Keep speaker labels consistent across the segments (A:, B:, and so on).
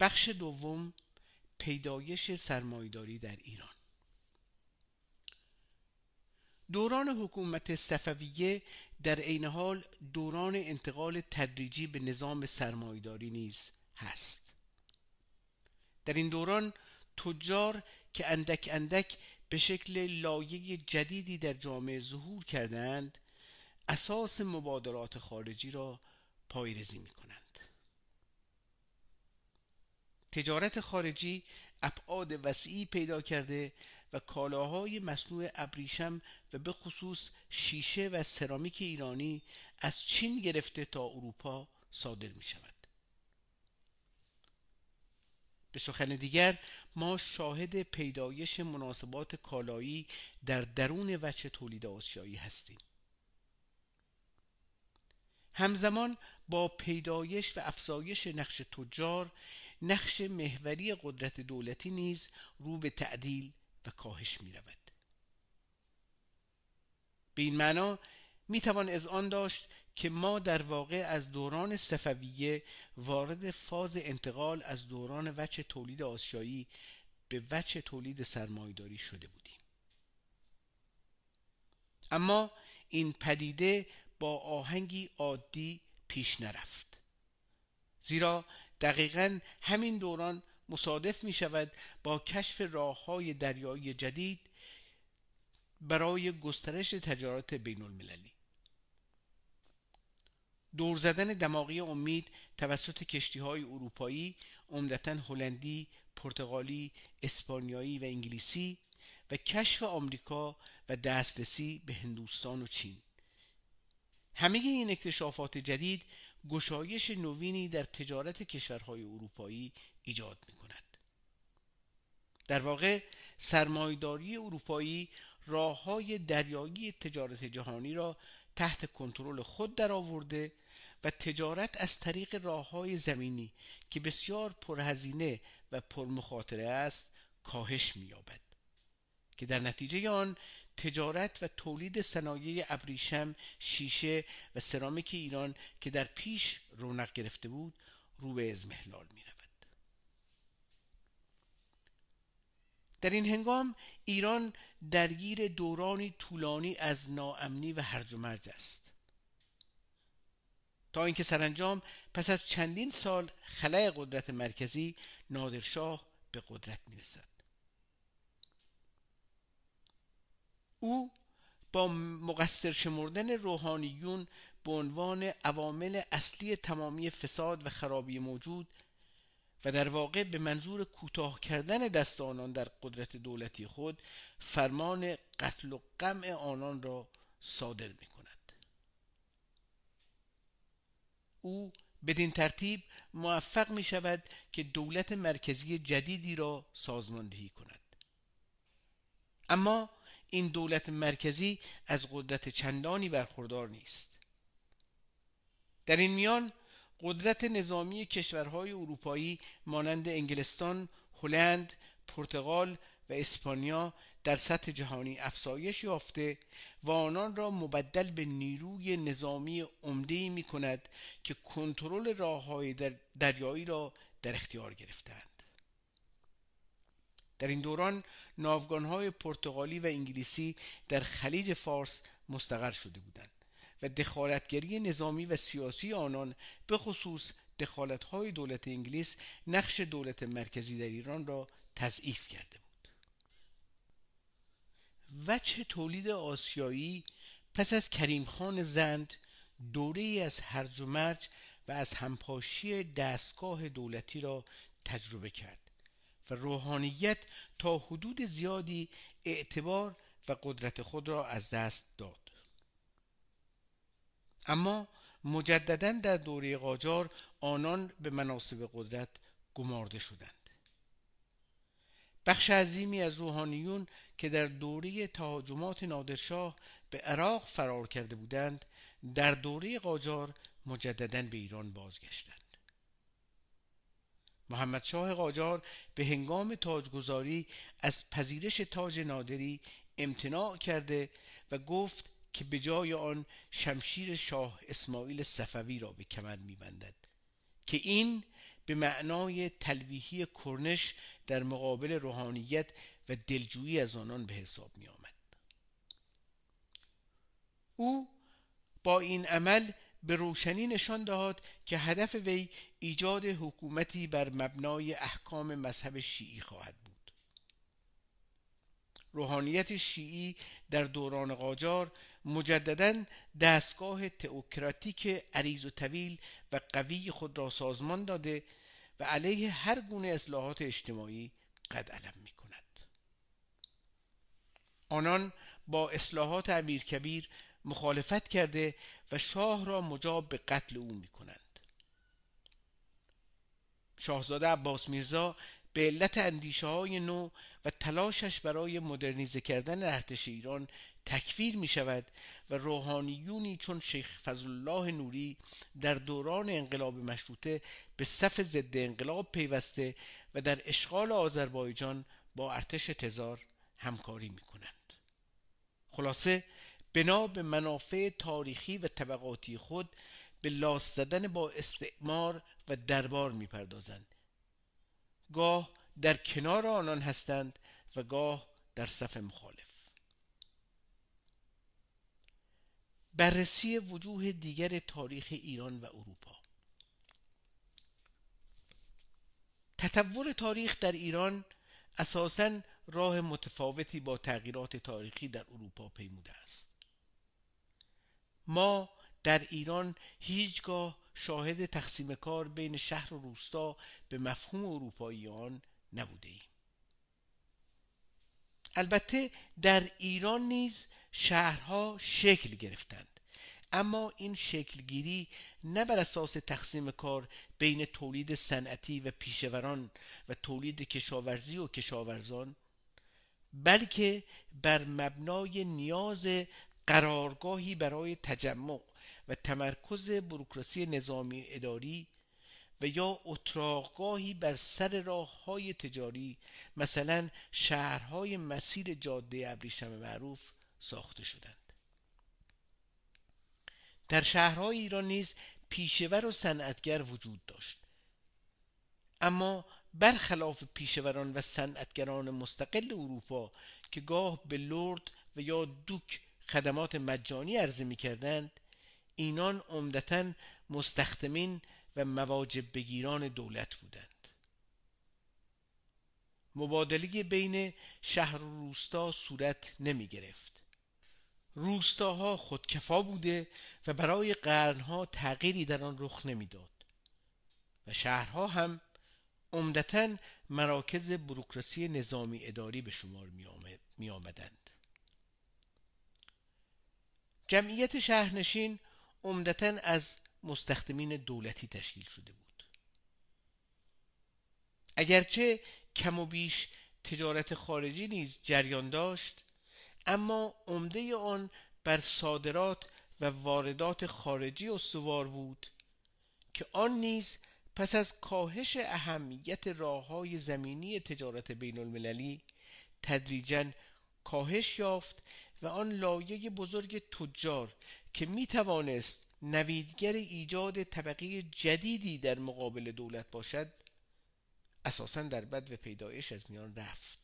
A: بخش دوم پیدایش سرمایداری در ایران. دوران حکومت صفویه در عین حال دوران انتقال تدریجی به نظام سرمایداری نیز هست. در این دوران تجار که اندک اندک به شکل لایه جدیدی در جامعه ظهور کردند اساس مبادرات خارجی را پایرزی می کنند تجارت خارجی ابعاد وسیعی پیدا کرده و کالاهای مصنوع ابریشم و به خصوص شیشه و سرامیک ایرانی از چین گرفته تا اروپا صادر می شود به سخن دیگر ما شاهد پیدایش مناسبات کالایی در درون وچه تولید آسیایی هستیم. همزمان با پیدایش و افزایش نقش تجار نقش محوری قدرت دولتی نیز رو به تعدیل و کاهش می رود. به این معنا می توان از آن داشت که ما در واقع از دوران صفویه وارد فاز انتقال از دوران وچه تولید آسیایی به وچه تولید سرمایداری شده بودیم اما این پدیده با آهنگی عادی پیش نرفت زیرا دقیقا همین دوران مصادف می شود با کشف راه های دریایی جدید برای گسترش تجارت بین المللی دور زدن دماغی امید توسط کشتی های اروپایی عمدتا هلندی، پرتغالی، اسپانیایی و انگلیسی و کشف آمریکا و دسترسی به هندوستان و چین. همه این اکتشافات جدید گشایش نوینی در تجارت کشورهای اروپایی ایجاد می کند. در واقع سرمایداری اروپایی راه های دریایی تجارت جهانی را تحت کنترل خود درآورده و تجارت از طریق راه های زمینی که بسیار پرهزینه و پرمخاطره است کاهش می‌یابد که در نتیجه آن تجارت و تولید صنایع ابریشم، شیشه و سرامیک ایران که در پیش رونق گرفته بود رو به ازمهلال می رود. در این هنگام ایران درگیر دورانی طولانی از ناامنی و هرج و مرج است تا اینکه سرانجام پس از چندین سال خلای قدرت مرکزی نادرشاه به قدرت می رسد. او با مقصر شمردن روحانیون به عنوان عوامل اصلی تمامی فساد و خرابی موجود و در واقع به منظور کوتاه کردن دست آنان در قدرت دولتی خود فرمان قتل و قمع آنان را صادر می کند او بدین ترتیب موفق می شود که دولت مرکزی جدیدی را سازماندهی کند. اما این دولت مرکزی از قدرت چندانی برخوردار نیست در این میان قدرت نظامی کشورهای اروپایی مانند انگلستان، هلند، پرتغال و اسپانیا در سطح جهانی افزایش یافته و آنان را مبدل به نیروی نظامی عمده می کند که کنترل راه های دریایی را در اختیار گرفتند. در این دوران های پرتغالی و انگلیسی در خلیج فارس مستقر شده بودند و دخالتگری نظامی و سیاسی آنان به خصوص های دولت انگلیس نقش دولت مرکزی در ایران را تضعیف کرده بود. وچه تولید آسیایی پس از کریم خان زند دوره از هرج و مرج و از همپاشی دستگاه دولتی را تجربه کرد. و روحانیت تا حدود زیادی اعتبار و قدرت خود را از دست داد. اما مجددا در دوره قاجار آنان به مناسب قدرت گمارده شدند. بخش عظیمی از روحانیون که در دوره تهاجمات نادرشاه به عراق فرار کرده بودند در دوره قاجار مجددا به ایران بازگشتند. محمد شاه قاجار به هنگام تاجگذاری از پذیرش تاج نادری امتناع کرده و گفت که به جای آن شمشیر شاه اسماعیل صفوی را به کمر میبندد که این به معنای تلویحی کرنش در مقابل روحانیت و دلجویی از آنان به حساب می آمد. او با این عمل به روشنی نشان داد که هدف وی ایجاد حکومتی بر مبنای احکام مذهب شیعی خواهد بود. روحانیت شیعی در دوران قاجار مجددا دستگاه تئوکراتیک عریض و طویل و قوی خود را سازمان داده و علیه هر گونه اصلاحات اجتماعی قد علم می کند آنان با اصلاحات امیرکبیر مخالفت کرده و شاه را مجاب به قتل او می کنند شاهزاده عباس میرزا به علت اندیشه های نو و تلاشش برای مدرنیزه کردن ارتش ایران تکفیر می شود و روحانیونی چون شیخ فضلالله نوری در دوران انقلاب مشروطه به صف ضد انقلاب پیوسته و در اشغال آذربایجان با ارتش تزار همکاری می کنند. خلاصه بنا به منافع تاریخی و طبقاتی خود به لاس زدن با استعمار و دربار می‌پردازند. گاه در کنار آنان هستند و گاه در صف مخالف. بررسی وجوه دیگر تاریخ ایران و اروپا. تطور تاریخ در ایران اساساً راه متفاوتی با تغییرات تاریخی در اروپا پیموده است. ما در ایران هیچگاه شاهد تقسیم کار بین شهر و روستا به مفهوم اروپاییان نبوده ایم. البته در ایران نیز شهرها شکل گرفتند اما این شکلگیری نه بر اساس تقسیم کار بین تولید صنعتی و پیشوران و تولید کشاورزی و کشاورزان بلکه بر مبنای نیاز قرارگاهی برای تجمع و تمرکز بروکراسی نظامی اداری و یا اتراقگاهی بر سر راه های تجاری مثلا شهرهای مسیر جاده ابریشم معروف ساخته شدند. در شهرهای ایران نیز پیشور و صنعتگر وجود داشت. اما برخلاف پیشوران و صنعتگران مستقل اروپا که گاه به لرد و یا دوک خدمات مجانی عرضه می کردند اینان عمدتا مستخدمین و مواجب بگیران دولت بودند. مبادله بین شهر و روستا صورت نمی گرفت روستاها خودکفا بوده و برای قرنها تغییری در آن رخ نمی‌داد. و شهرها هم عمدتا مراکز بروکراسی نظامی اداری به شمار می آمدند جمعیت شهرنشین عمدتا از مستخدمین دولتی تشکیل شده بود. اگرچه کم و بیش تجارت خارجی نیز جریان داشت اما عمده آن بر صادرات و واردات خارجی استوار بود که آن نیز پس از کاهش اهمیت راه های زمینی تجارت بین المللی تدریجا کاهش یافت و آن لایه بزرگ تجار که می توانست نویدگر ایجاد طبقه جدیدی در مقابل دولت باشد اساسا در بد و پیدایش از میان رفت.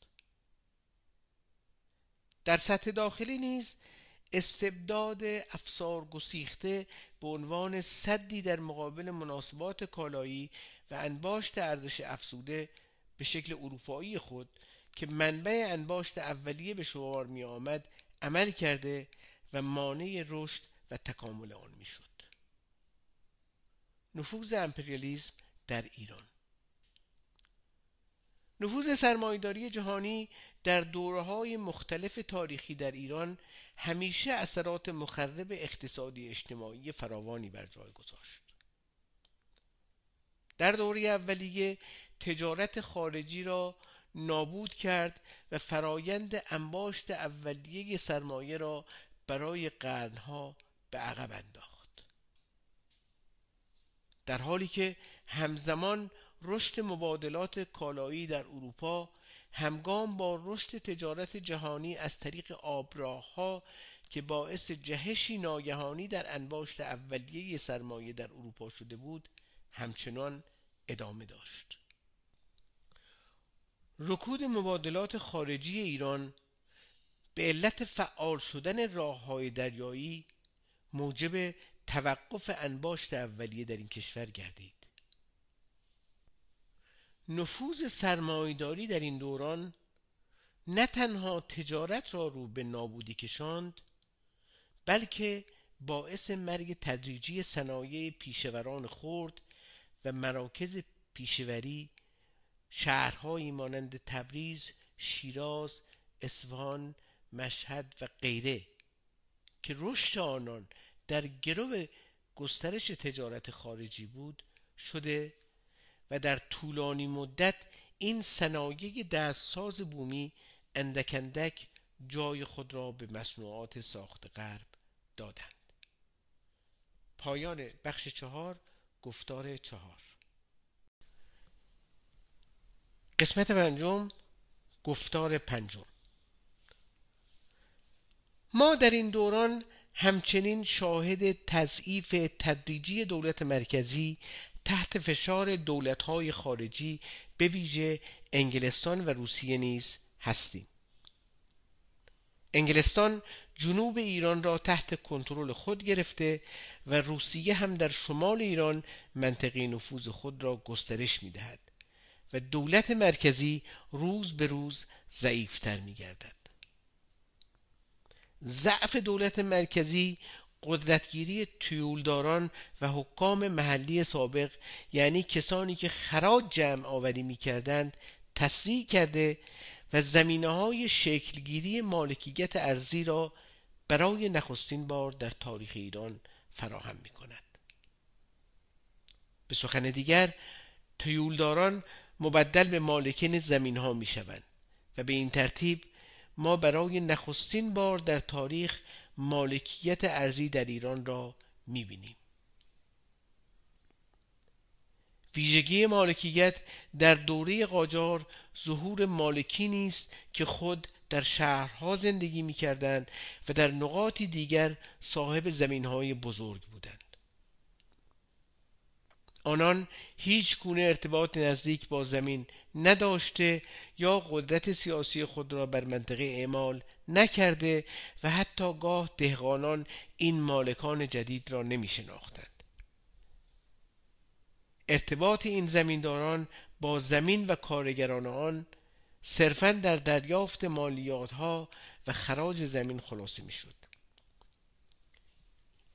A: در سطح داخلی نیز استبداد افسار گسیخته به عنوان صدی در مقابل مناسبات کالایی و انباشت ارزش افزوده به شکل اروپایی خود که منبع انباشت اولیه به شمار می آمد عمل کرده و مانع رشد و تکامل آن می‌شد. نفوذ امپریالیزم در ایران. نفوذ سرمایداری جهانی در دوره های مختلف تاریخی در ایران همیشه اثرات مخرب اقتصادی اجتماعی فراوانی بر جای گذاشت. در دوره اولیه تجارت خارجی را نابود کرد و فرایند انباشت اولیه سرمایه را برای قرنها به عقب انداخت. در حالی که همزمان رشد مبادلات کالایی در اروپا همگام با رشد تجارت جهانی از طریق آبراهها که باعث جهشی ناگهانی در انباشت اولیه سرمایه در اروپا شده بود همچنان ادامه داشت. رکود مبادلات خارجی ایران به علت فعال شدن راه های دریایی موجب توقف انباشت اولیه در این کشور گردید. نفوذ سرمایداری در این دوران نه تنها تجارت را رو به نابودی کشاند بلکه باعث مرگ تدریجی صنایع پیشوران خرد و مراکز پیشوری شهرهایی مانند تبریز، شیراز، اصفهان، مشهد و غیره که رشد آنان در گرو گسترش تجارت خارجی بود شده و در طولانی مدت این صنایع دستساز بومی اندکندک جای خود را به مصنوعات ساخت غرب دادند. پایان بخش چهار گفتار چهار. قسمت پنجم گفتار پنجم. ما در این دوران همچنین شاهد تضعیف تدریجی دولت مرکزی تحت فشار دولتهای خارجی به ویژه انگلستان و روسیه نیز هستیم انگلستان جنوب ایران را تحت کنترل خود گرفته و روسیه هم در شمال ایران منطقه نفوذ خود را گسترش می دهد و دولت مرکزی روز به روز ضعیفتر می گردد. ضعف دولت مرکزی قدرتگیری تیولداران و حکام محلی سابق یعنی کسانی که خراج جمع آوری می کردند تصریح کرده و زمینه های شکلگیری مالکیت ارزی را برای نخستین بار در تاریخ ایران فراهم می کند. به سخن دیگر تیولداران مبدل به مالکین زمین ها می شوند و به این ترتیب ما برای نخستین بار در تاریخ مالکیت ارزی در ایران را می بینیم. ویژگی مالکیت در دوره قاجار ظهور مالکی نیست که خود در شهرها زندگی می کردند و در نقاطی دیگر صاحب زمین های بزرگ بودند آنان هیچ گونه ارتباط نزدیک با زمین نداشته یا قدرت سیاسی خود را بر منطقه اعمال نکرده و حتی گاه دهقانان این مالکان جدید را نمی شناختند. ارتباط این زمینداران با زمین و کارگران آن صرفا در دریافت مالیات ها و خراج زمین خلاصه می شد.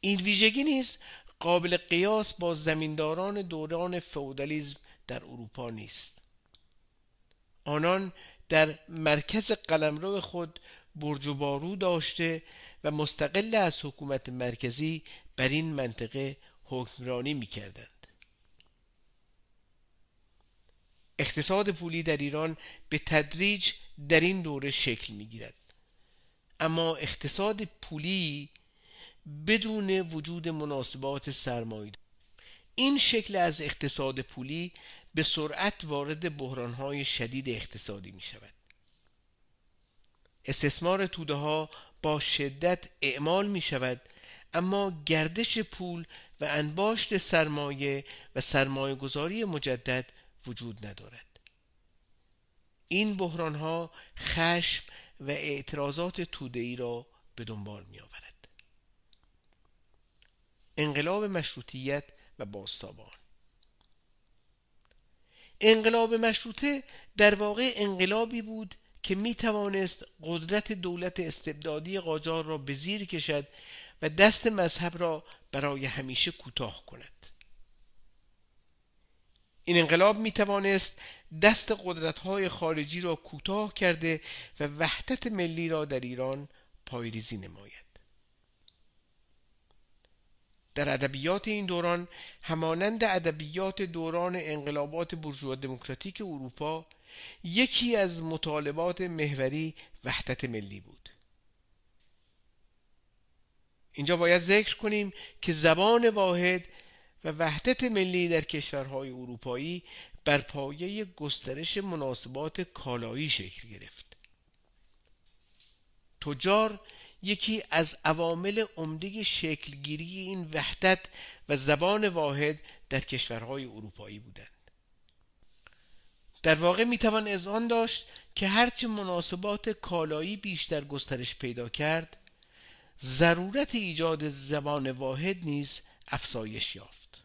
A: این ویژگی نیز قابل قیاس با زمینداران دوران فودالیزم در اروپا نیست آنان در مرکز قلمرو خود برج و بارو داشته و مستقل از حکومت مرکزی بر این منطقه حکمرانی می کردند. اقتصاد پولی در ایران به تدریج در این دوره شکل می گیرد. اما اقتصاد پولی بدون وجود مناسبات سرمایه این شکل از اقتصاد پولی به سرعت وارد بحرانهای شدید اقتصادی می شود استثمار توده ها با شدت اعمال می شود اما گردش پول و انباشت سرمایه و سرمایه گذاری مجدد وجود ندارد. این بحران ها خشم و اعتراضات توده ای را به دنبال می آورد انقلاب مشروطیت و باستابان انقلاب مشروطه در واقع انقلابی بود که می توانست قدرت دولت استبدادی قاجار را به زیر کشد و دست مذهب را برای همیشه کوتاه کند. این انقلاب می توانست دست قدرت های خارجی را کوتاه کرده و وحدت ملی را در ایران پایریزی نماید. در ادبیات این دوران همانند ادبیات دوران انقلابات بورژوا دموکراتیک اروپا یکی از مطالبات محوری وحدت ملی بود. اینجا باید ذکر کنیم که زبان واحد و وحدت ملی در کشورهای اروپایی بر پایه گسترش مناسبات کالایی شکل گرفت. تجار یکی از عوامل عمده شکلگیری این وحدت و زبان واحد در کشورهای اروپایی بودند. در واقع می‌توان اذعان داشت که هرچه مناسبات کالایی بیشتر گسترش پیدا کرد ضرورت ایجاد زبان واحد نیز افزایش یافت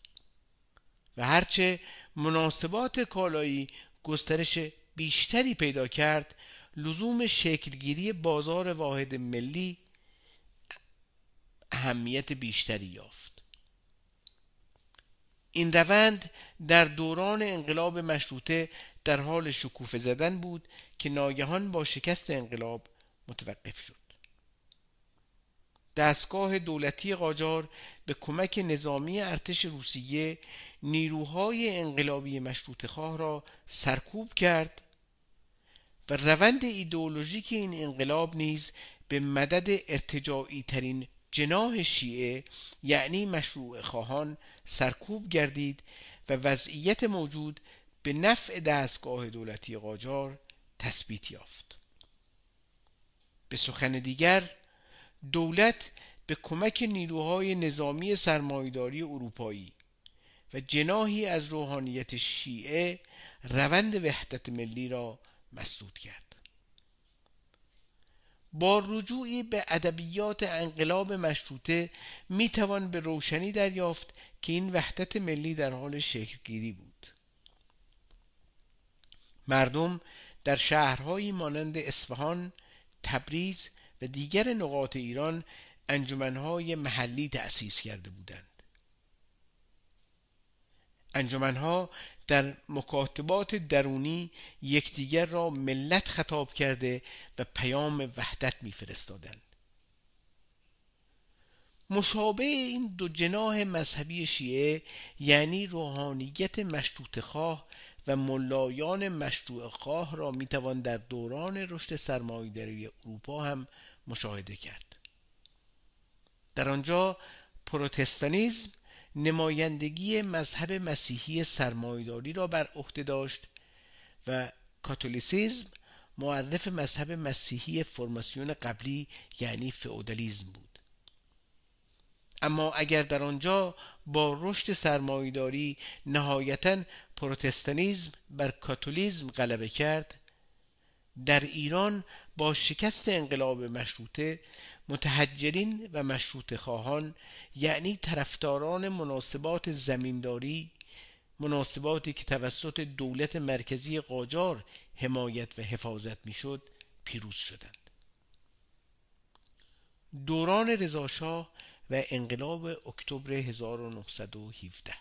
A: و هرچه مناسبات کالایی گسترش بیشتری پیدا کرد لزوم شکلگیری بازار واحد ملی اهمیت بیشتری یافت. این روند در دوران انقلاب مشروطه در حال شکوفه زدن بود که ناگهان با شکست انقلاب متوقف شد. دستگاه دولتی قاجار به کمک نظامی ارتش روسیه نیروهای انقلابی مشروط خواه را سرکوب کرد و روند ایدئولوژیک این انقلاب نیز به مدد ارتجاعی ترین جناح شیعه یعنی مشروع خواهان سرکوب گردید و وضعیت موجود به نفع دستگاه دولتی قاجار تثبیت یافت. به سخن دیگر دولت به کمک نیروهای نظامی سرمایداری اروپایی و جناهی از روحانیت شیعه روند وحدت ملی را مسدود کرد. با رجوعی به ادبیات انقلاب مشروطه می توان به روشنی دریافت که این وحدت ملی در حال شکلگیری بود. مردم در شهرهایی مانند اصفهان، تبریز و دیگر نقاط ایران انجمنهای محلی تأسیس کرده بودند. انجمنها در مکاتبات درونی یکدیگر را ملت خطاب کرده و پیام وحدت میفرستادند. مشابه این دو جناح مذهبی شیعه یعنی روحانیت مشروط خواه و ملایان مشروع خواه را می‌توان در دوران رشد سرمایهداری اروپا هم مشاهده کرد. در آنجا پروتستانیزم نمایندگی مذهب مسیحی سرمایداری را بر عهده داشت و کاتولیسیزم معرف مذهب مسیحی فرماسیون قبلی یعنی فئودالیزم بود. اما اگر در آنجا با رشد سرمایداری نهایتا پروتستانیزم بر کاتولیزم غلبه کرد در ایران با شکست انقلاب مشروطه متحجرین و مشروط خواهان یعنی طرفداران مناسبات زمینداری مناسباتی که توسط دولت مرکزی قاجار حمایت و حفاظت می‌شد پیروز شدند. دوران رضاشاه و انقلاب اکتبر 1917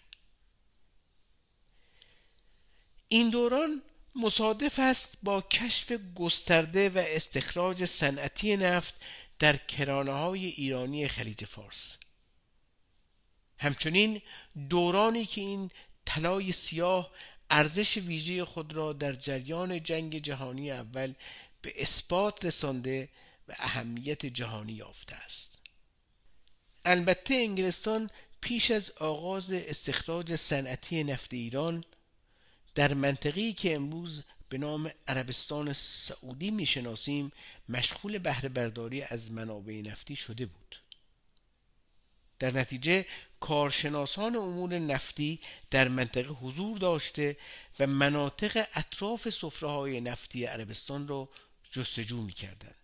A: این دوران مصادف است با کشف گسترده و استخراج صنعتی نفت در کرانه های ایرانی خلیج فارس. همچنین دورانی که این طلای سیاه ارزش ویژه خود را در جریان جنگ جهانی اول به اثبات رسانده و اهمیت جهانی یافته است. البته انگلستان پیش از آغاز استخراج صنعتی نفت ایران در منطقی که امروز به نام عربستان سعودی می‌شناسیم مشغول بهره برداری از منابع نفتی شده بود در نتیجه کارشناسان امور نفتی در منطقه حضور داشته و مناطق اطراف صفره های نفتی عربستان را جستجو می کردند.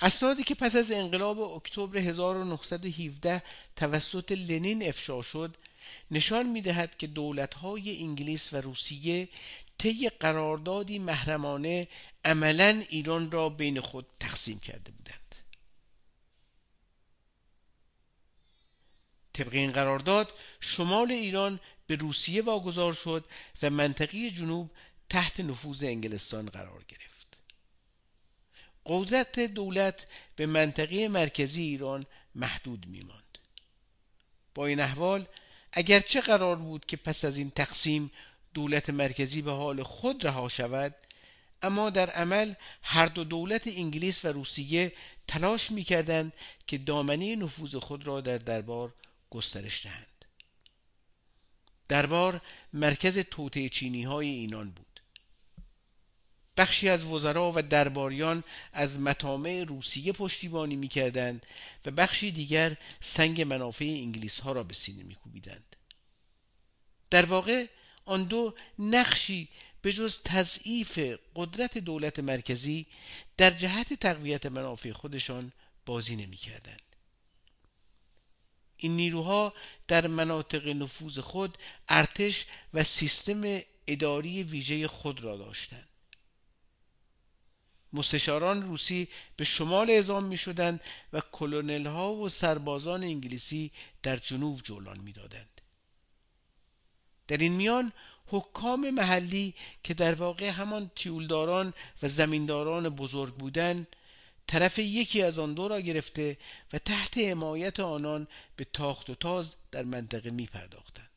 A: اسنادی که پس از انقلاب اکتبر 1917 توسط لنین افشا شد نشان می دهد که دولت های انگلیس و روسیه طی قراردادی محرمانه عملا ایران را بین خود تقسیم کرده بودند طبق این قرارداد شمال ایران به روسیه واگذار شد و منطقه جنوب تحت نفوذ انگلستان قرار گرفت قدرت دولت به منطقه مرکزی ایران محدود می ماند. با این احوال اگرچه قرار بود که پس از این تقسیم دولت مرکزی به حال خود رها شود اما در عمل هر دو دولت انگلیس و روسیه تلاش می‌کردند که دامنه نفوذ خود را در دربار گسترش دهند. دربار مرکز توطعه چینی های اینان بود. بخشی از وزرا و درباریان از مطامع روسیه پشتیبانی می‌کردند و بخشی دیگر سنگ منافع انگلیس ها را به سینه میکوبیدند. در واقع آن دو نقشی به جز تضعیف قدرت دولت مرکزی در جهت تقویت منافع خودشان بازی نمی‌کردند. این نیروها در مناطق نفوذ خود ارتش و سیستم اداری ویژه خود را داشتند. مستشاران روسی به شمال اعزام می شدند و کلونل ها و سربازان انگلیسی در جنوب جولان می دادند. در این میان حکام محلی که در واقع همان تیولداران و زمینداران بزرگ بودند طرف یکی از آن دو را گرفته و تحت حمایت آنان به تاخت و تاز در منطقه می پرداختند.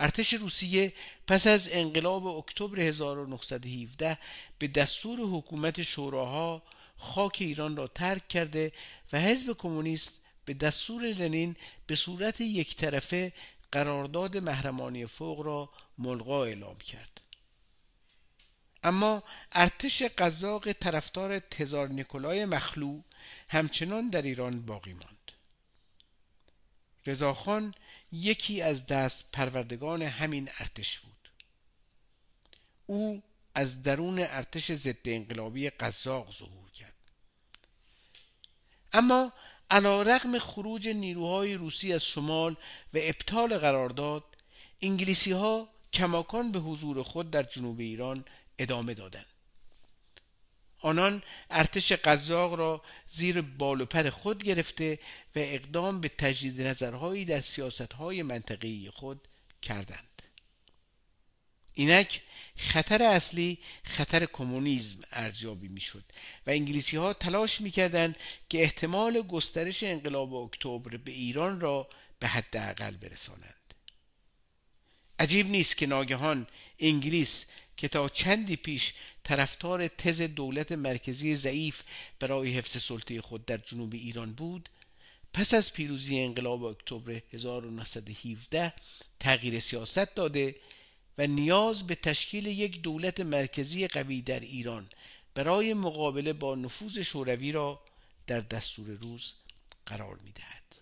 A: ارتش روسیه پس از انقلاب اکتبر 1917 به دستور حکومت شوراها خاک ایران را ترک کرده و حزب کمونیست به دستور لنین به صورت یک طرفه قرارداد محرمانی فوق را ملغا اعلام کرد. اما ارتش قزاق طرفدار تزار نیکولای مخلو همچنان در ایران باقی ماند. رضاخان یکی از دست پروردگان همین ارتش بود. او از درون ارتش ضد انقلابی قزاق ظهور کرد. اما علا رغم خروج نیروهای روسی از شمال و ابطال قرارداد انگلیسی ها کماکان به حضور خود در جنوب ایران ادامه دادند. آنان ارتش قزاق را زیر بال و پر خود گرفته و اقدام به تجدید نظرهایی در سیاستهای منطقی خود کردند. اینک خطر اصلی خطر کمونیسم ارزیابی می‌شد و انگلیسی ها تلاش می‌کردند که احتمال گسترش انقلاب اکتبر به ایران را به حداقل برسانند. عجیب نیست که ناگهان انگلیس که تا چندی پیش طرفدار تز دولت مرکزی ضعیف برای حفظ سلطه خود در جنوب ایران بود پس از پیروزی انقلاب اکتبر 1917 تغییر سیاست داده و نیاز به تشکیل یک دولت مرکزی قوی در ایران برای مقابله با نفوذ شوروی را در دستور روز قرار می دهد.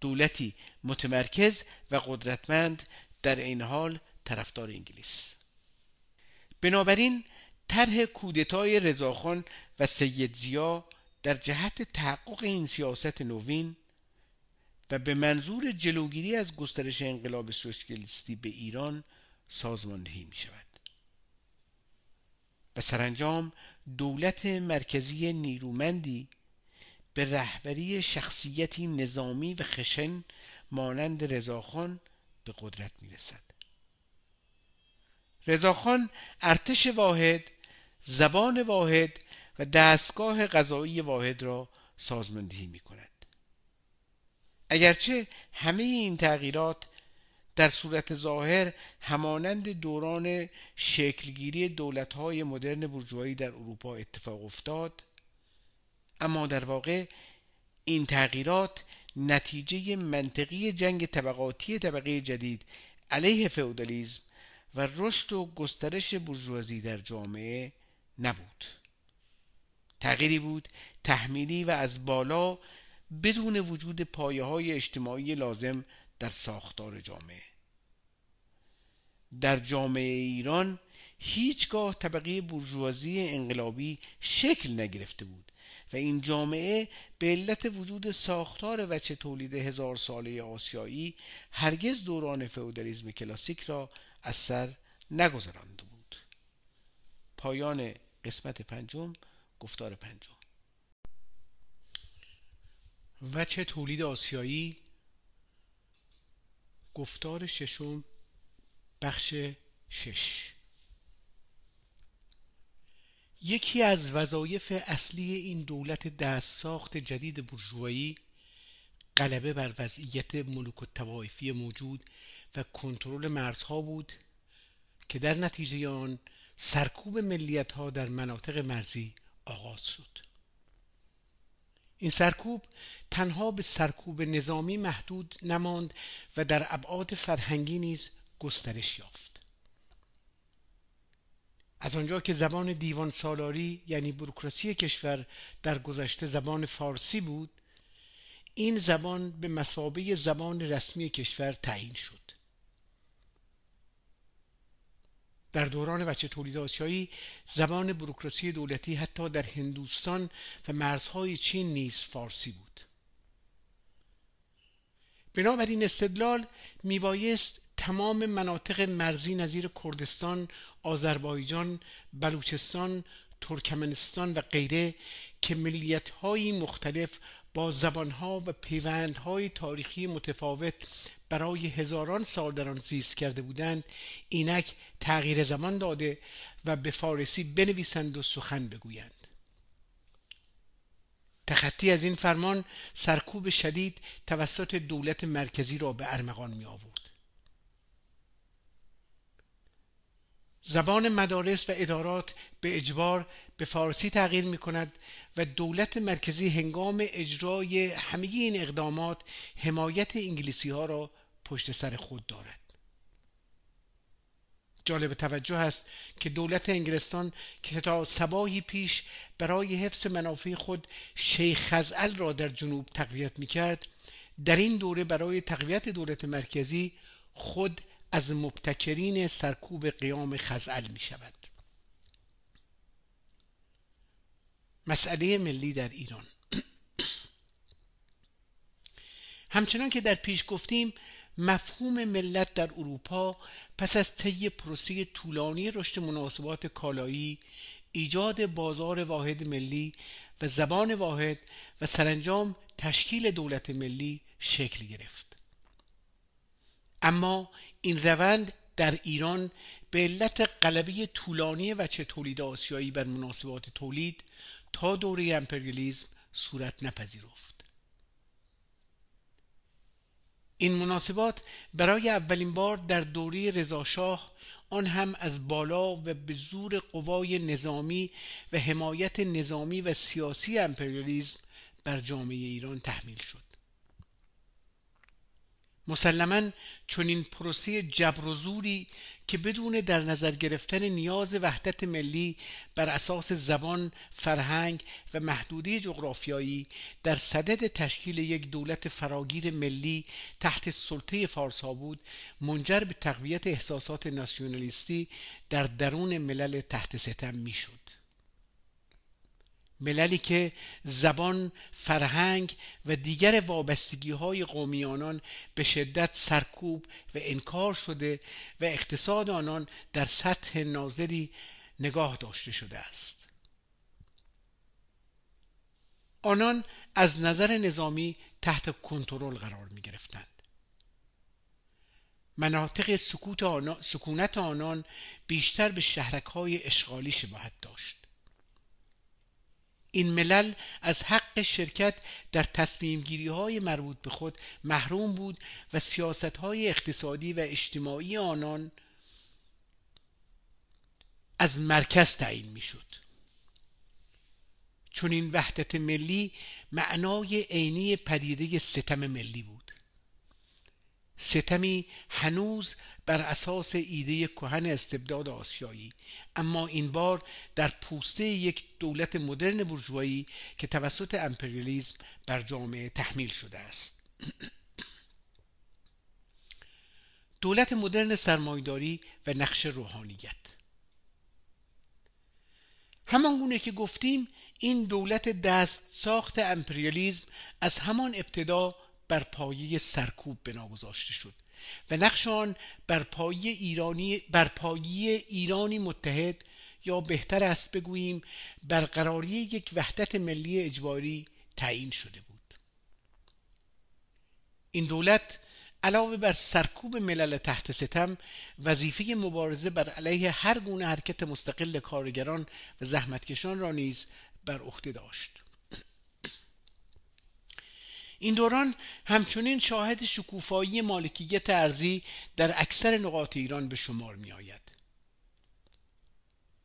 A: دولتی متمرکز و قدرتمند در این حال طرفدار انگلیس بنابراین طرح کودتای رضاخان و سید زیا در جهت تحقق این سیاست نوین و به منظور جلوگیری از گسترش انقلاب سوسیالیستی به ایران سازماندهی می شود. و سرانجام دولت مرکزی نیرومندی به رهبری شخصیتی نظامی و خشن مانند رضاخان به قدرت می رسد. رضاخان ارتش واحد زبان واحد و دستگاه غذایی واحد را سازماندهی می کند اگرچه همه این تغییرات در صورت ظاهر همانند دوران شکلگیری دولتهای مدرن برجوهایی در اروپا اتفاق افتاد اما در واقع این تغییرات نتیجه منطقی جنگ طبقاتی طبقه جدید علیه فئودالیسم و رشد و گسترش برجوازی در جامعه نبود. تغییری بود تحمیلی و از بالا بدون وجود پایه های اجتماعی لازم در ساختار جامعه. در جامعه ایران هیچگاه طبقه برجوازی انقلابی شکل نگرفته بود و این جامعه به علت وجود ساختار وچه تولید هزار ساله آسیایی هرگز دوران فئودالیسم کلاسیک را از سر نگذرانده بود. پایان قسمت پنجم گفتار پنجم. وچه تولید آسیایی؟ گفتار ششم بخش شش. یکی از وظایف اصلی این دولت دست ساخت جدید برجوایی غلبه بر وضعیت ملوک و موجود و کنترل مرزها بود که در نتیجه آن سرکوب ملیت ها در مناطق مرزی آغاز شد. این سرکوب تنها به سرکوب نظامی محدود نماند و در ابعاد فرهنگی نیز گسترش یافت. از آنجا که زبان دیوان سالاری یعنی بروکراسی کشور در گذشته زبان فارسی بود این زبان به مسابه زبان رسمی کشور تعیین شد. در دوران وچه تولید آسیایی زبان بروکراسی دولتی حتی در هندوستان و مرزهای چین نیز فارسی بود. بنابراین استدلال میبایست تمام مناطق مرزی نظیر کردستان، آذربایجان، بلوچستان، ترکمنستان و غیره که ملیت‌های مختلف با زبانها و پیوندهای تاریخی متفاوت برای هزاران سال در آن زیست کرده بودند اینک تغییر زمان داده و به فارسی بنویسند و سخن بگویند. تخطی از این فرمان سرکوب شدید توسط دولت مرکزی را به ارمغان می آورد زبان مدارس و ادارات به اجبار به فارسی تغییر می کند و دولت مرکزی هنگام اجرای همه این اقدامات حمایت انگلیسی ها را پشت سر خود دارد. جالب توجه است که دولت انگلستان که تا سباهی پیش برای حفظ منافع خود شیخ خزعل را در جنوب تقویت می کرد در این دوره برای تقویت دولت مرکزی خود از مبتکرین سرکوب قیام خزعل می شود. مسئله ملی در ایران. همچنان که در پیش گفتیم مفهوم ملت در اروپا پس از طی پروسه طولانی رشد مناسبات کالایی ایجاد بازار واحد ملی و زبان واحد و سرانجام تشکیل دولت ملی شکل گرفت. اما این روند در ایران به علت قلبه طولانی و چه تولید آسیایی بر مناسبات تولید تا دوره امپریالیزم صورت نپذیرفت. این مناسبات برای اولین بار در دوره رضاشاه آن هم از بالا و به زور قوای نظامی و حمایت نظامی و سیاسی امپریالیزم بر جامعه ایران تحمیل شد. مسلما این پروسه جبر و زوری که بدون در نظر گرفتن نیاز وحدت ملی بر اساس زبان، فرهنگ و محدوده جغرافیایی در صدد تشکیل یک دولت فراگیر ملی تحت سلطه فارسا بود منجر به تقویت احساسات ناسیونالیستی در درون ملل تحت ستم می‌شد. مللی که زبان، فرهنگ و دیگر وابستگی های قومی آنان به شدت سرکوب و انکار شده و اقتصاد آنان در سطح ناظری نگاه داشته شده است. آنان از نظر نظامی تحت کنترل قرار می گرفتند مناطق سکوت آنان، سکونت آنان بیشتر به شهرک های اشغالی شباهت داشت. این ملل از حق شرکت در تصمیم گیری های مربوط به خود محروم بود و سیاست های اقتصادی و اجتماعی آنان از مرکز تعیین می شد چون این وحدت ملی معنای عینی پدیده ستم ملی بود. ستمی هنوز بر اساس ایده کهن استبداد آسیایی. اما این بار در پوسته یک دولت مدرن برجوایی که توسط امپریالیزم بر جامعه تحمیل شده است. دولت مدرن سرمایداری و نقش روحانیت. همان گونه که گفتیم این دولت دست ساخت امپریالیزم از همان ابتدا بر پایه سرکوب بنا گذاشته شد. و نقش آن بر پایه ایرانی بر پایه ایرانی متحد یا بهتر است بگوییم برقراری یک وحدت ملی اجباری تعیین شده بود. این دولت علاوه بر سرکوب ملل تحت ستم وظیفه مبارزه بر علیه هر گونه حرکت مستقل کارگران و زحمتکشان را نیز بر عهده داشت. این دوران همچنین شاهد شکوفایی مالکیت ارزی در اکثر نقاط ایران به شمار می آید.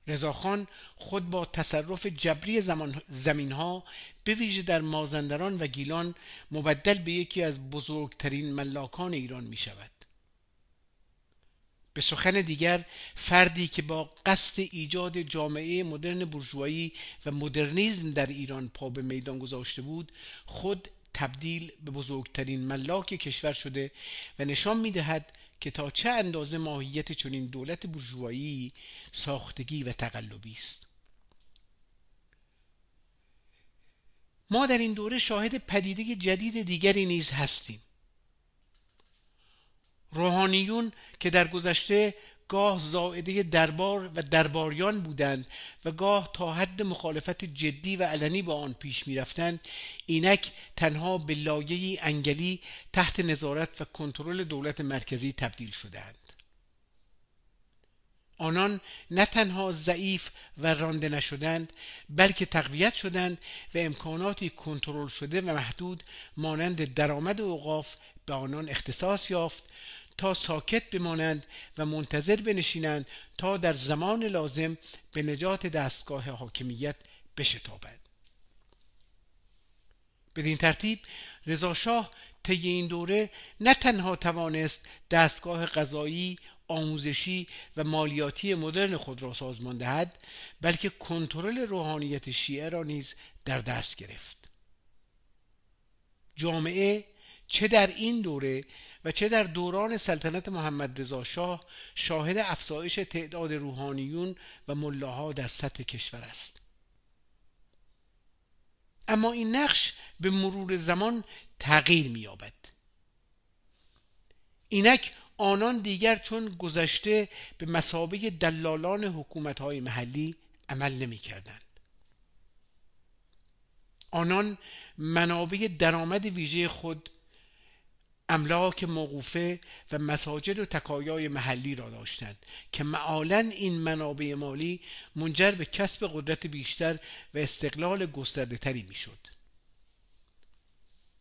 A: رضاخان خود با تصرف جبری زمین ها به ویژه در مازندران و گیلان مبدل به یکی از بزرگترین ملاکان ایران می شود. به سخن دیگر فردی که با قصد ایجاد جامعه مدرن برجوایی و مدرنیزم در ایران پا به میدان گذاشته بود خود تبدیل به بزرگترین ملاک کشور شده و نشان می‌دهد که تا چه اندازه ماهیت چنین دولت برجوایی ساختگی و تقلبی است. ما در این دوره شاهد پدیده جدید دیگری نیز هستیم. روحانیون که در گذشته گاه زائده دربار و درباریان بودند و گاه تا حد مخالفت جدی و علنی با آن پیش می‌رفتند. اینک تنها به لایه انگلی تحت نظارت و کنترل دولت مرکزی تبدیل شدند. آنان نه تنها ضعیف و رانده نشدند بلکه تقویت شدند و امکاناتی کنترل شده و محدود مانند درآمد اوقاف به آنان اختصاص یافت. تا ساکت بمانند و منتظر بنشینند تا در زمان لازم به نجات دستگاه حاکمیت بشتابند بدین ترتیب رضاشاه طی این دوره نه تنها توانست دستگاه قضایی آموزشی و مالیاتی مدرن خود را سازمان دهد بلکه کنترل روحانیت شیعه را نیز در دست گرفت. جامعه چه در این دوره و چه در دوران سلطنت محمد رضا شاه شاهد افزایش تعداد روحانیون و ملاها در سطح کشور است. اما این نقش به مرور زمان تغییر می‌یابد. اینک آنان دیگر چون گذشته به مسابه دلالان حکومت‌های محلی عمل نمی‌کردند. آنان منابع درآمد ویژه خود املاک موقوفه و مساجد و تکایای محلی را داشتند که معالا این منابع مالی منجر به کسب قدرت بیشتر و استقلال گسترده تری می شد.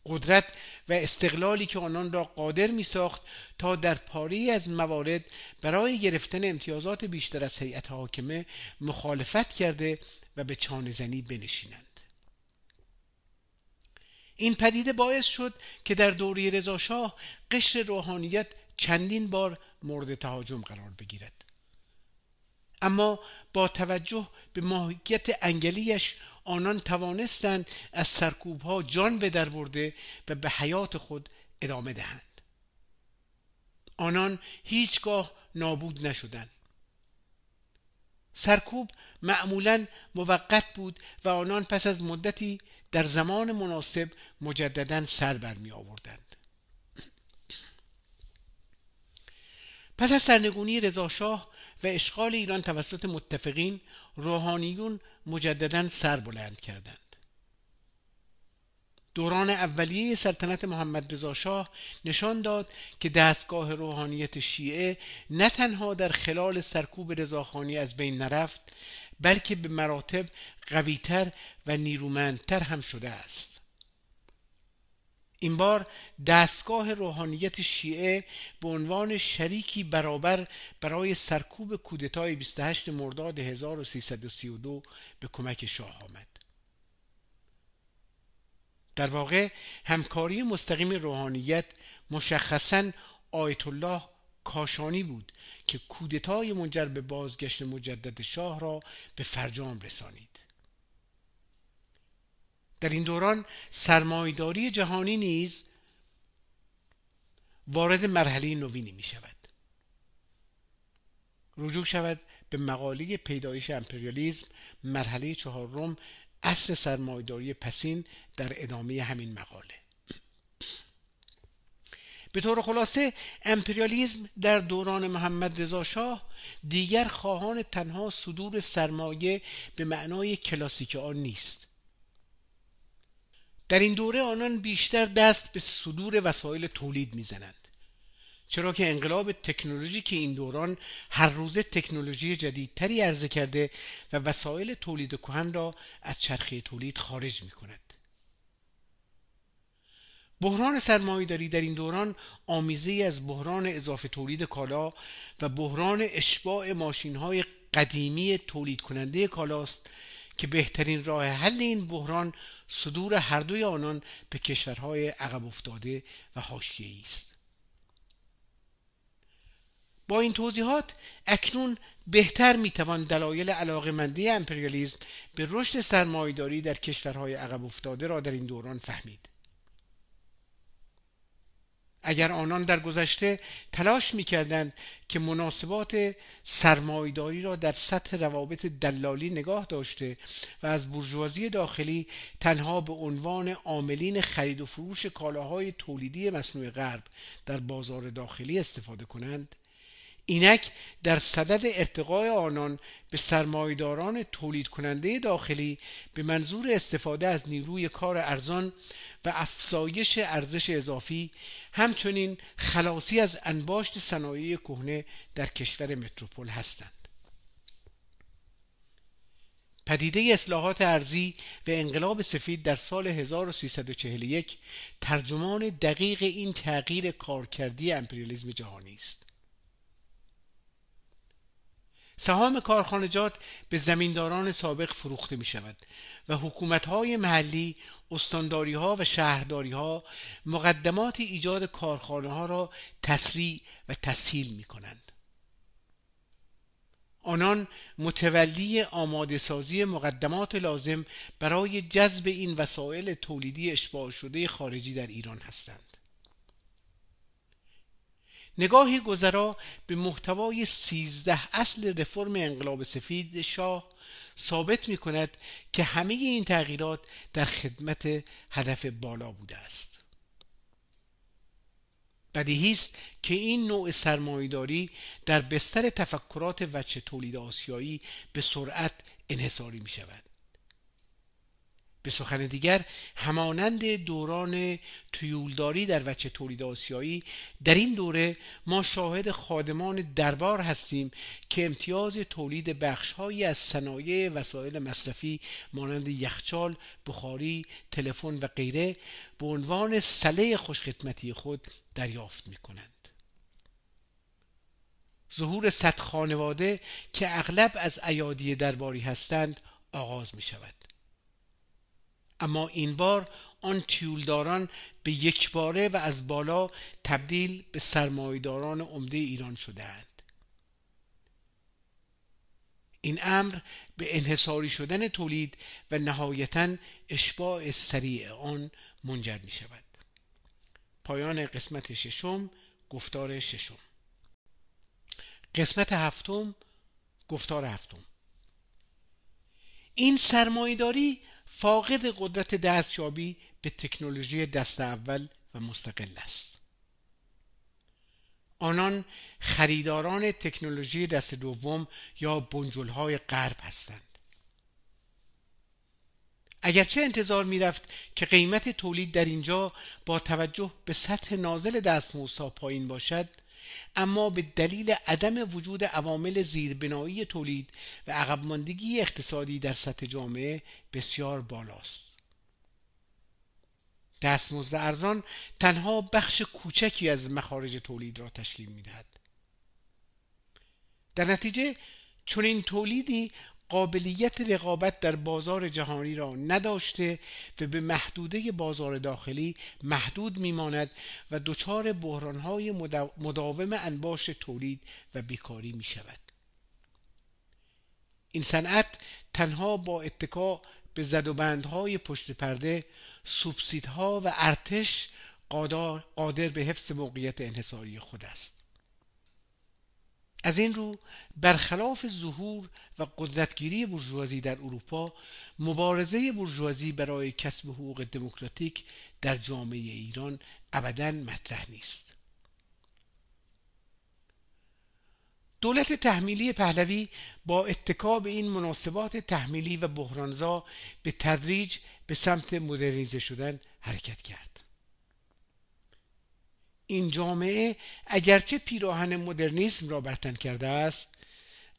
A: قدرت و استقلالی که آنان را قادر می ساخت تا در پاری از موارد برای گرفتن امتیازات بیشتر از هیئت حاکمه مخالفت کرده و به چانه زنی بنشینند این پدیده باعث شد که در دوره رضاشاه قشر روحانیت چندین بار مورد تهاجم قرار بگیرد. اما با توجه به ماهیت انگلیش آنان توانستند از سرکوب ها جان به در برده و به حیات خود ادامه دهند. آنان هیچگاه نابود نشدند. سرکوب معمولا موقت بود و آنان پس از مدتی در زمان مناسب مجددا سر برمی آوردند. پس از سرنگونی رضاشاه و اشغال ایران توسط متفقین روحانیون مجددا سر بلند کردند. دوران اولیه سلطنت محمد رضا شاه نشان داد که دستگاه روحانیت شیعه نه تنها در خلال سرکوب رضاخانی از بین نرفت بلکه به مراتب قویتر و نیرومندتر هم شده است. این بار دستگاه روحانیت شیعه به عنوان شریکی برابر برای سرکوب کودتای 28 مرداد 1332 به کمک شاه آمد. در واقع همکاری مستقیم روحانیت مشخصا آیت الله کاشانی بود که کودتای منجر به بازگشت مجدد شاه را به فرجام رسانید. در این دوران سرمایداری جهانی نیز وارد مرحله نوینی می شود. رجوع شود به مقاله پیدایش امپریالیزم مرحله چهارم اصل سرمایداری پسین در ادامه همین مقاله. به طور خلاصه امپریالیزم در دوران محمد رضا شاه دیگر خواهان تنها صدور سرمایه به معنای کلاسیک آن نیست. در این دوره آنان بیشتر دست به صدور وسایل تولید می‌زنند. چرا که انقلاب تکنولوژی که این دوران هر روزه تکنولوژی جدیدتری عرضه کرده و وسایل تولید کهن را از چرخه تولید خارج می کند. بحران سرمایهداری در این دوران آمیزه از بحران اضافه تولید کالا و بحران اشباع ماشین های قدیمی تولید کننده کالاست که بهترین راه حل این بحران صدور هر دوی آنان به کشورهای عقب افتاده و حاشیه‌ای است با این توضیحات اکنون بهتر می‌توان دلایل علاقمندی امپریالیزم به رشد سرمایهداری در کشورهای عقب افتاده را در این دوران فهمید. اگر آنان در گذشته تلاش می‌کردند که مناسبات سرمایداری را در سطح روابط دلالی نگاه داشته و از برجوازی داخلی تنها به عنوان عاملین خرید و فروش کالاهای تولیدی مصنوع غرب در بازار داخلی استفاده کنند اینک در صدد ارتقای آنان به سرمایداران تولید کننده داخلی به منظور استفاده از نیروی کار ارزان و افزایش ارزش اضافی همچنین خلاصی از انباشت صنایع کهنه در کشور متروپول هستند. پدیده اصلاحات ارزی و انقلاب سفید در سال 1341 ترجمان دقیق این تغییر کارکردی امپریالیزم جهانی است. سهام کارخانجات به زمینداران سابق فروخته می شود و حکومت های محلی استانداری ها و شهرداری ها مقدمات ایجاد کارخانه ها را تسریع و تسهیل می کنند. آنان متولی آماده سازی مقدمات لازم برای جذب این وسایل تولیدی اشباع شده خارجی در ایران هستند. نگاهی گذرا به محتوای سیزده اصل رفرم انقلاب سفید شاه ثابت می کند که همه این تغییرات در خدمت هدف بالا بوده است. بدیهی است که این نوع سرمایهداری در بستر تفکرات وچه تولید آسیایی به سرعت انحصاری می شود به سخن دیگر همانند دوران تویولداری در وچه تولید آسیایی در این دوره ما شاهد خادمان دربار هستیم که امتیاز تولید بخشهایی از صنایع وسایل مصرفی مانند یخچال، بخاری، تلفن و غیره به عنوان سله خوشخدمتی خود دریافت می کنند. ظهور صد خانواده که اغلب از ایادی درباری هستند آغاز می شود. اما این بار آن تیولداران به یک باره و از بالا تبدیل به سرمایداران عمده ایران شدهاند. این امر به انحصاری شدن تولید و نهایتا اشباع سریع آن منجر می شود پایان قسمت ششم گفتار ششم. قسمت هفتم گفتار هفتم. این سرمایداری فاقد قدرت دستیابی به تکنولوژی دست اول و مستقل است. آنان خریداران تکنولوژی دست دوم یا بنجلهای غرب هستند. اگرچه انتظار می‌رفت که قیمت تولید در اینجا با توجه به سطح نازل دستمزدها پایین باشد اما به دلیل عدم وجود عوامل زیربنایی تولید و عقب ماندگی اقتصادی در سطح جامعه بسیار بالاست. دستمزد ارزان تنها بخش کوچکی از مخارج تولید را تشکیل می‌دهد. در نتیجه چون این تولیدی قابلیت رقابت در بازار جهانی را نداشته و به محدوده بازار داخلی محدود میماند و دچار بحرانهای مداوم انباش تولید و بیکاری می شود. این صنعت تنها با اتکا به زدوبندهای پشت پرده سوبسیدها و ارتش قادر به حفظ موقعیت انحصاری خود است از این رو برخلاف ظهور و قدرتگیری برجوازی در اروپا مبارزه برجوازی برای کسب حقوق دموکراتیک در جامعه ایران ابدا مطرح نیست. دولت تحمیلی پهلوی با اتکا به این مناسبات تحمیلی و بحرانزا به تدریج به سمت مدرنیزه شدن حرکت کرد. این جامعه اگرچه پیراهن مدرنیسم را برتن کرده است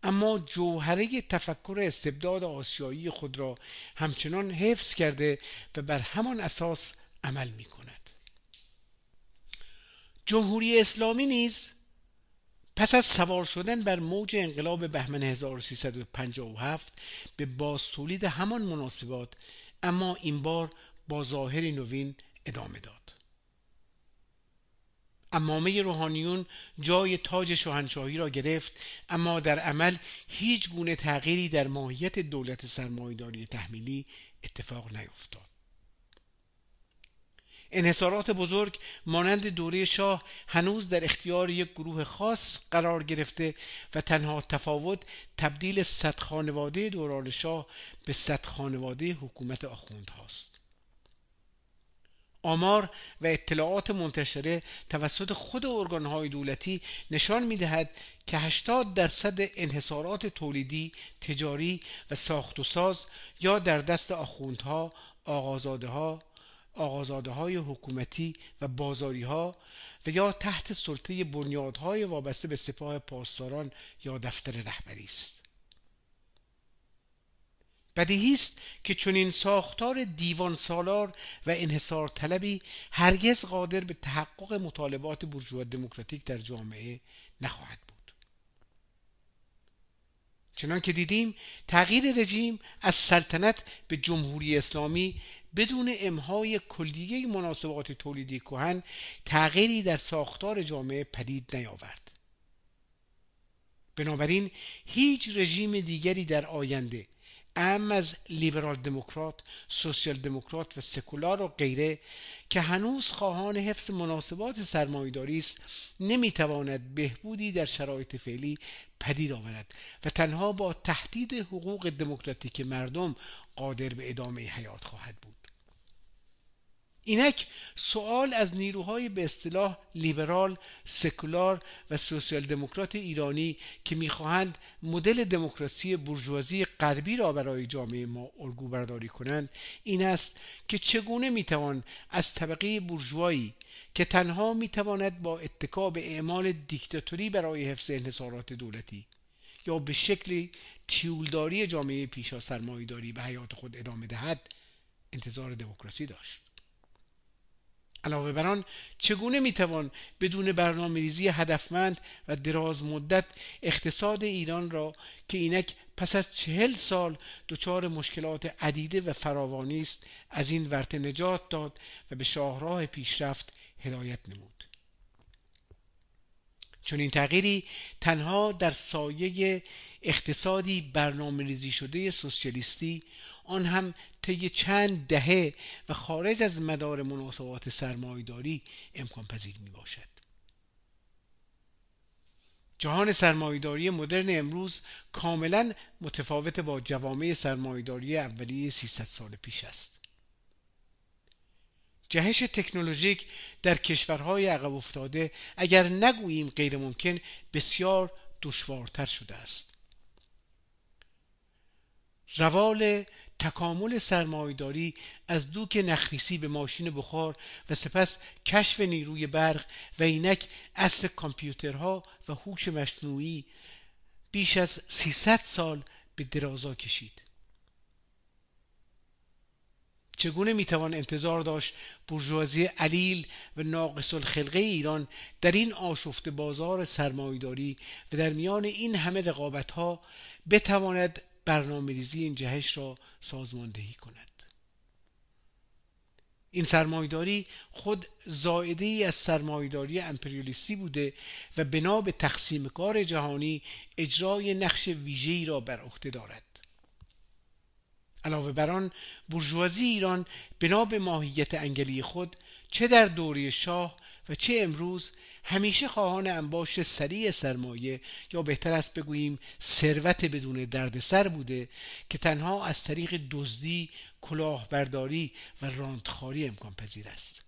A: اما جوهره تفکر استبداد آسیایی خود را همچنان حفظ کرده و بر همان اساس عمل می کند جمهوری اسلامی نیز پس از سوار شدن بر موج انقلاب بهمن 1357 به باز همان مناسبات اما این بار با ظاهری نوین ادامه داد. امامه روحانیون جای تاج شاهنشاهی را گرفت اما در عمل هیچ گونه تغییری در ماهیت دولت سرمایهداری تحمیلی اتفاق نیفتاد. انحصارات بزرگ مانند دوره شاه هنوز در اختیار یک گروه خاص قرار گرفته و تنها تفاوت تبدیل صد خانواده دوران شاه به صد خانواده حکومت آخوند هاست آمار و اطلاعات منتشره توسط خود ارگانهای دولتی نشان می دهد که 80 درصد انحصارات تولیدی، تجاری و ساخت و ساز یا در دست آخوندها، آقازاده ها، آقازاده های حکومتی و بازاری ها و یا تحت سلطه بنیادهای وابسته به سپاه پاسداران یا دفتر رهبری است. بدیهی است که چنین ساختار دیوان سالار و انحصار طلبی هرگز قادر به تحقق مطالبات بورژوا دموکراتیک در جامعه نخواهد بود. چنان که دیدیم تغییر رژیم از سلطنت به جمهوری اسلامی بدون امهای کلیه مناسبات تولیدی کهن تغییری در ساختار جامعه پدید نیاورد. بنابراین هیچ رژیم دیگری در آینده ام از لیبرال دموکرات، سوسیال دموکرات و سکولار و غیره که هنوز خواهان حفظ مناسبات سرمایهداری است نمی‌تواند بهبودی در شرایط فعلی پدید آورد و تنها با تهدید حقوق دموکراتیک مردم قادر به ادامه حیات خواهد بود. اینک سوال از نیروهای به اصطلاح لیبرال، سکولار و سوسیال دموکرات ایرانی که می‌خواهند مدل دموکراسی برجوازی غربی را برای جامعه ما الگو برداری کنند این است که چگونه می‌توان از طبقه برجوایی که تنها می‌تواند با اتکا به اعمال دیکتاتوری برای حفظ انحصارات دولتی یا به شکلی تیولداری جامعه پیشا سرمایهداری به حیات خود ادامه دهد انتظار دموکراسی داشت. علاوه بر آن چگونه می‌توان بدون برنامه ریزی هدفمند و دراز مدت اقتصاد ایران را که اینک پس از چهل سال دچار مشکلات عدیده و فراوانی است از این ورطه نجات داد و به شاهراه پیشرفت هدایت نمود. چون این تغییری تنها در سایه اقتصادی برنامه ریزی شده سوسیالیستی آن هم طی چند دهه و خارج از مدار مناسبات سرمایداری امکان پذیر می باشد جهان سرمایداری مدرن امروز کاملا متفاوت با جوامع سرمایداری اولیه 300 سال پیش است. جهش تکنولوژیک در کشورهای عقب افتاده اگر نگوییم غیر ممکن بسیار دشوارتر شده است. روال تکامل سرمایداری از دوک نخریسی به ماشین بخار و سپس کشف نیروی برق و اینک اصل کامپیوترها و هوش مصنوعی بیش از 300 سال به درازا کشید. چگونه می‌توان انتظار داشت برجوازی علیل و ناقص الخلقه ایران در این آشفت بازار سرمایداری و در میان این همه رقابت ها بتواند برنامه ریزی این جهش را سازماندهی کند. این سرمایداری خود زائده ای از سرمایداری امپریالیستی بوده و بنا به تقسیم کار جهانی اجرای نقش ویژه‌ای را بر عهده دارد. علاوه بر آن برجوازی ایران بنا به ماهیت انگلی خود چه در دوره شاه و چه امروز همیشه خواهان انباشت سریع سرمایه یا بهتر است بگوییم ثروت بدون دردسر بوده که تنها از طریق دزدی کلاهبرداری و راندخاری امکان پذیر است.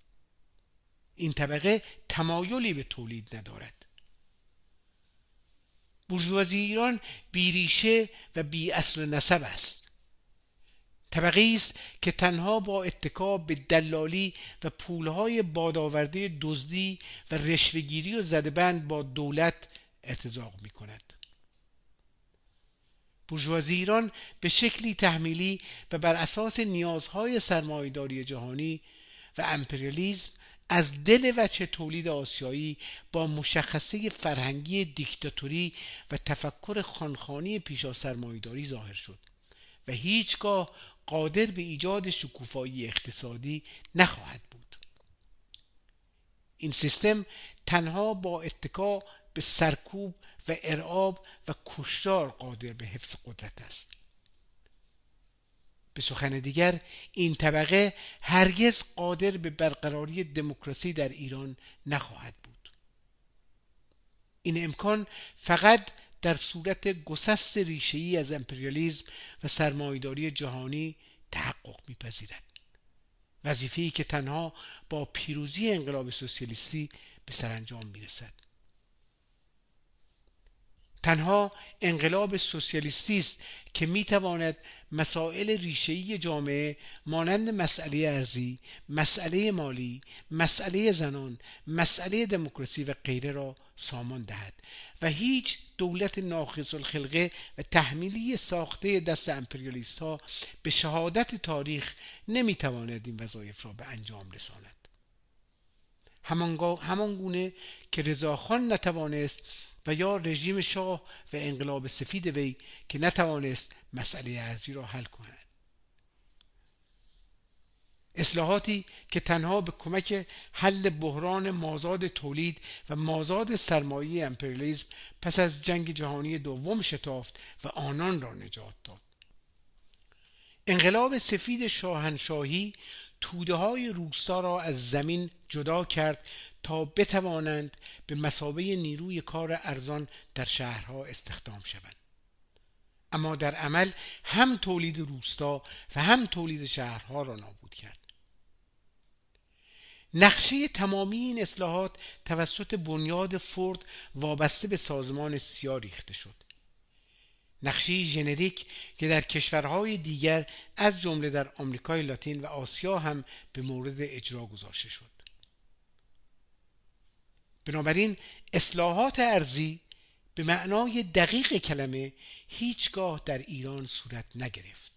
A: این طبقه تمایلی به تولید ندارد. برجوازی ایران بیریشه و بی اصل نسب است. طبقه است که تنها با اتکا به دلالی و پولهای بادآورده دزدی و رشوهگیری و زدبند با دولت ارتزاق می کند بورژوازی ایران به شکلی تحمیلی و بر اساس نیازهای سرمایهداری جهانی و امپریالیزم از دل وچه تولید آسیایی با مشخصه فرهنگی دیکتاتوری و تفکر خانخانی پیشا سرمایهداری ظاهر شد و هیچگاه قادر به ایجاد شکوفایی اقتصادی نخواهد بود. این سیستم تنها با اتکا به سرکوب و ارعاب و کشتار قادر به حفظ قدرت است. به سخن دیگر این طبقه هرگز قادر به برقراری دموکراسی در ایران نخواهد بود. این امکان فقط در صورت گسست ریشه‌ای از امپریالیزم و سرمایهداری جهانی تحقق میپذیرد. وظیفه‌ای که تنها با پیروزی انقلاب سوسیالیستی به سرانجام می‌رسد. تنها انقلاب سوسیالیستی است که می‌تواند مسائل ریشه‌ای جامعه مانند مسئله ارزی، مسئله مالی، مسئله زنان، مسئله دموکراسی و غیره را سامان دهد و هیچ دولت ناقص الخلقه و تحمیلی ساخته دست امپریالیست ها به شهادت تاریخ نمی‌تواند این وظایف را به انجام رساند. همان گونه که رضاخان نتوانست و یا رژیم شاه و انقلاب سفید وی که نتوانست مسئله ارزی را حل کند. اصلاحاتی که تنها به کمک حل بحران مازاد تولید و مازاد سرمایه امپریالیزم پس از جنگ جهانی دوم شتافت و آنان را نجات داد. انقلاب سفید شاهنشاهی توده های روستا را از زمین جدا کرد تا بتوانند به مسابه نیروی کار ارزان در شهرها استخدام شوند. اما در عمل هم تولید روستا و هم تولید شهرها را نابود کرد. نقشه تمامی این اصلاحات توسط بنیاد فورد وابسته به سازمان سیا ریخته شد. نقشه ژنریک که در کشورهای دیگر از جمله در آمریکای لاتین و آسیا هم به مورد اجرا گذاشته شد. بنابراین اصلاحات ارزی به معنای دقیق کلمه هیچگاه در ایران صورت نگرفت.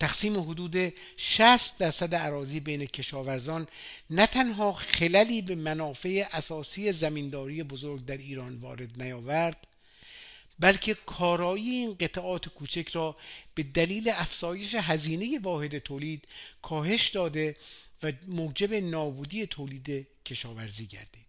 A: تقسیم حدود 60 درصد عراضی بین کشاورزان نه تنها خللی به منافع اساسی زمینداری بزرگ در ایران وارد نیاورد بلکه کارایی این قطعات کوچک را به دلیل افزایش هزینه واحد تولید کاهش داده و موجب نابودی تولید کشاورزی گردید.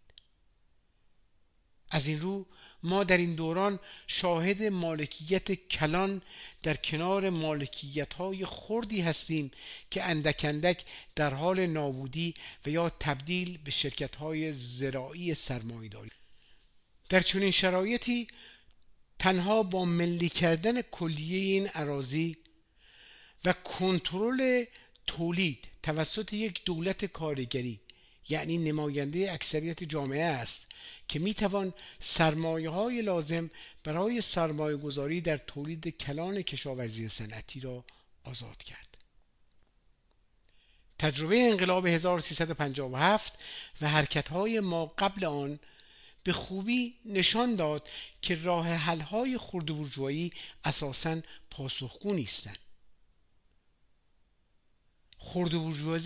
A: از این رو ما در این دوران شاهد مالکیت کلان در کنار مالکیت های خردی هستیم که اندک اندک در حال نابودی و یا تبدیل به شرکت های زراعی سرمایداری در چنین شرایطی تنها با ملی کردن کلیه این عراضی و کنترل تولید توسط یک دولت کارگری یعنی نماینده اکثریت جامعه است که می‌توان سرمایه های لازم برای سرمایه گذاری در تولید کلان کشاورزی صنعتی را آزاد کرد. تجربه انقلاب 1357 و حرکت های ما قبل آن به خوبی نشان داد که راه حل های خرد برجوهایی اساسا پاسخگو نیستند. خرد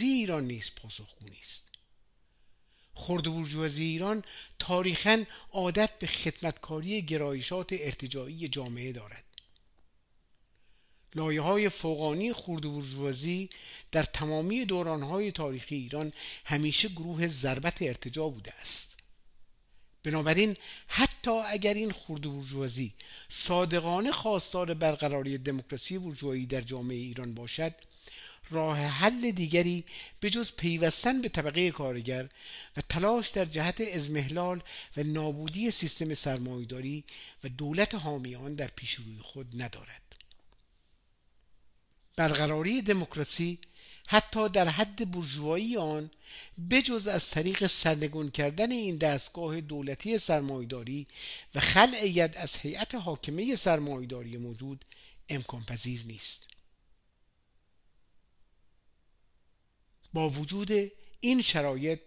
A: ایران نیست پاسخگو نیست. خرد برجوازی ایران تاریخا عادت به خدمتکاری گرایشات ارتجاعی جامعه دارد. لایه های فوقانی خرد برجوازی در تمامی دورانهای تاریخی ایران همیشه گروه ضربت ارتجا بوده است. بنابراین حتی اگر این خرد برجوازی صادقانه خواستار برقراری دموکراسی برجوایی در جامعه ایران باشد راه حل دیگری به جز پیوستن به طبقه کارگر و تلاش در جهت ازمهلال و نابودی سیستم سرمایهداری و دولت حامیان در پیش روی خود ندارد. برقراری دموکراسی حتی در حد برجوایی آن بجز از طریق سرنگون کردن این دستگاه دولتی سرمایداری و خلع ید از هیئت حاکمه سرمایداری موجود امکان پذیر نیست. با وجود این شرایط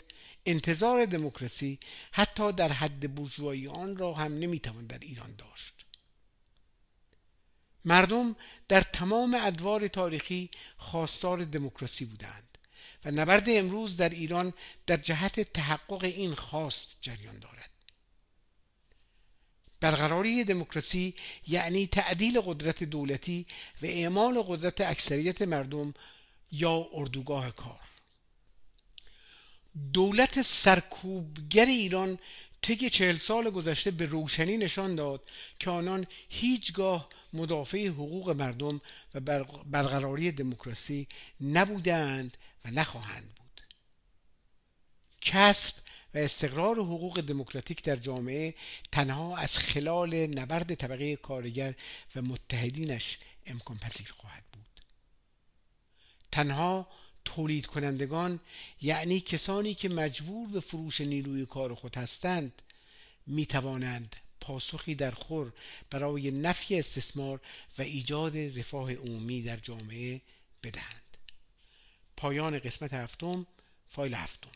A: انتظار دموکراسی حتی در حد برجوایی آن را هم نمی‌توان در ایران داشت. مردم در تمام ادوار تاریخی خواستار دموکراسی بودند و نبرد امروز در ایران در جهت تحقق این خواست جریان دارد. برقراری دموکراسی یعنی تعدیل قدرت دولتی و اعمال قدرت اکثریت مردم یا اردوگاه کار. دولت سرکوبگر ایران طی چهل سال گذشته به روشنی نشان داد که آنان هیچگاه مدافع حقوق مردم و برقراری دموکراسی نبودند و نخواهند بود. کسب و استقرار حقوق دموکراتیک در جامعه تنها از خلال نبرد طبقه کارگر و متحدینش امکان پذیر خواهد بود. تنها تولید کنندگان یعنی کسانی که مجبور به فروش نیروی کار خود هستند می توانند پاسخی در خور برای نفی استثمار و ایجاد رفاه عمومی در جامعه بدهند. پایان قسمت هفتم فایل هفتم.